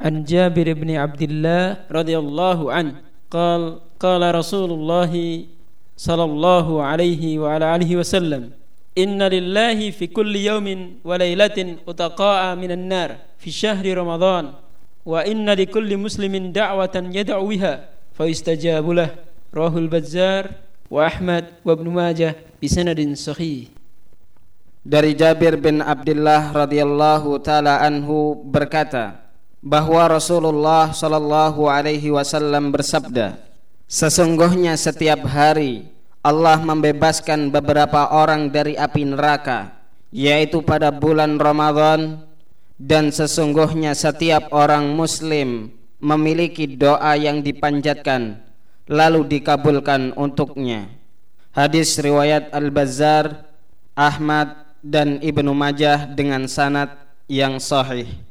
عن جابر بن عبد الله رضي الله عنه قال قال رسول الله صلى الله عليه وعلى آله وسلم إن لله في كل يوم وليلة أتقاء من النار في شهر رمضان وإن لكل مسلم دعوة يدعو بها فيستجاب له رواه البزار وأحمد وابن ماجه بسند صحيح Dari Jabir bin Abdullah radhiyallahu taala anhu berkata bahwa Rasulullah sallallahu alaihi wasallam bersabda Sesungguhnya setiap hari Allah membebaskan beberapa orang dari api neraka yaitu pada bulan Ramadan dan sesungguhnya setiap orang muslim memiliki doa yang dipanjatkan lalu dikabulkan untuknya. Hadis riwayat Al-Bazzar, Ahmad dan Ibnu Majah dengan sanad yang sahih.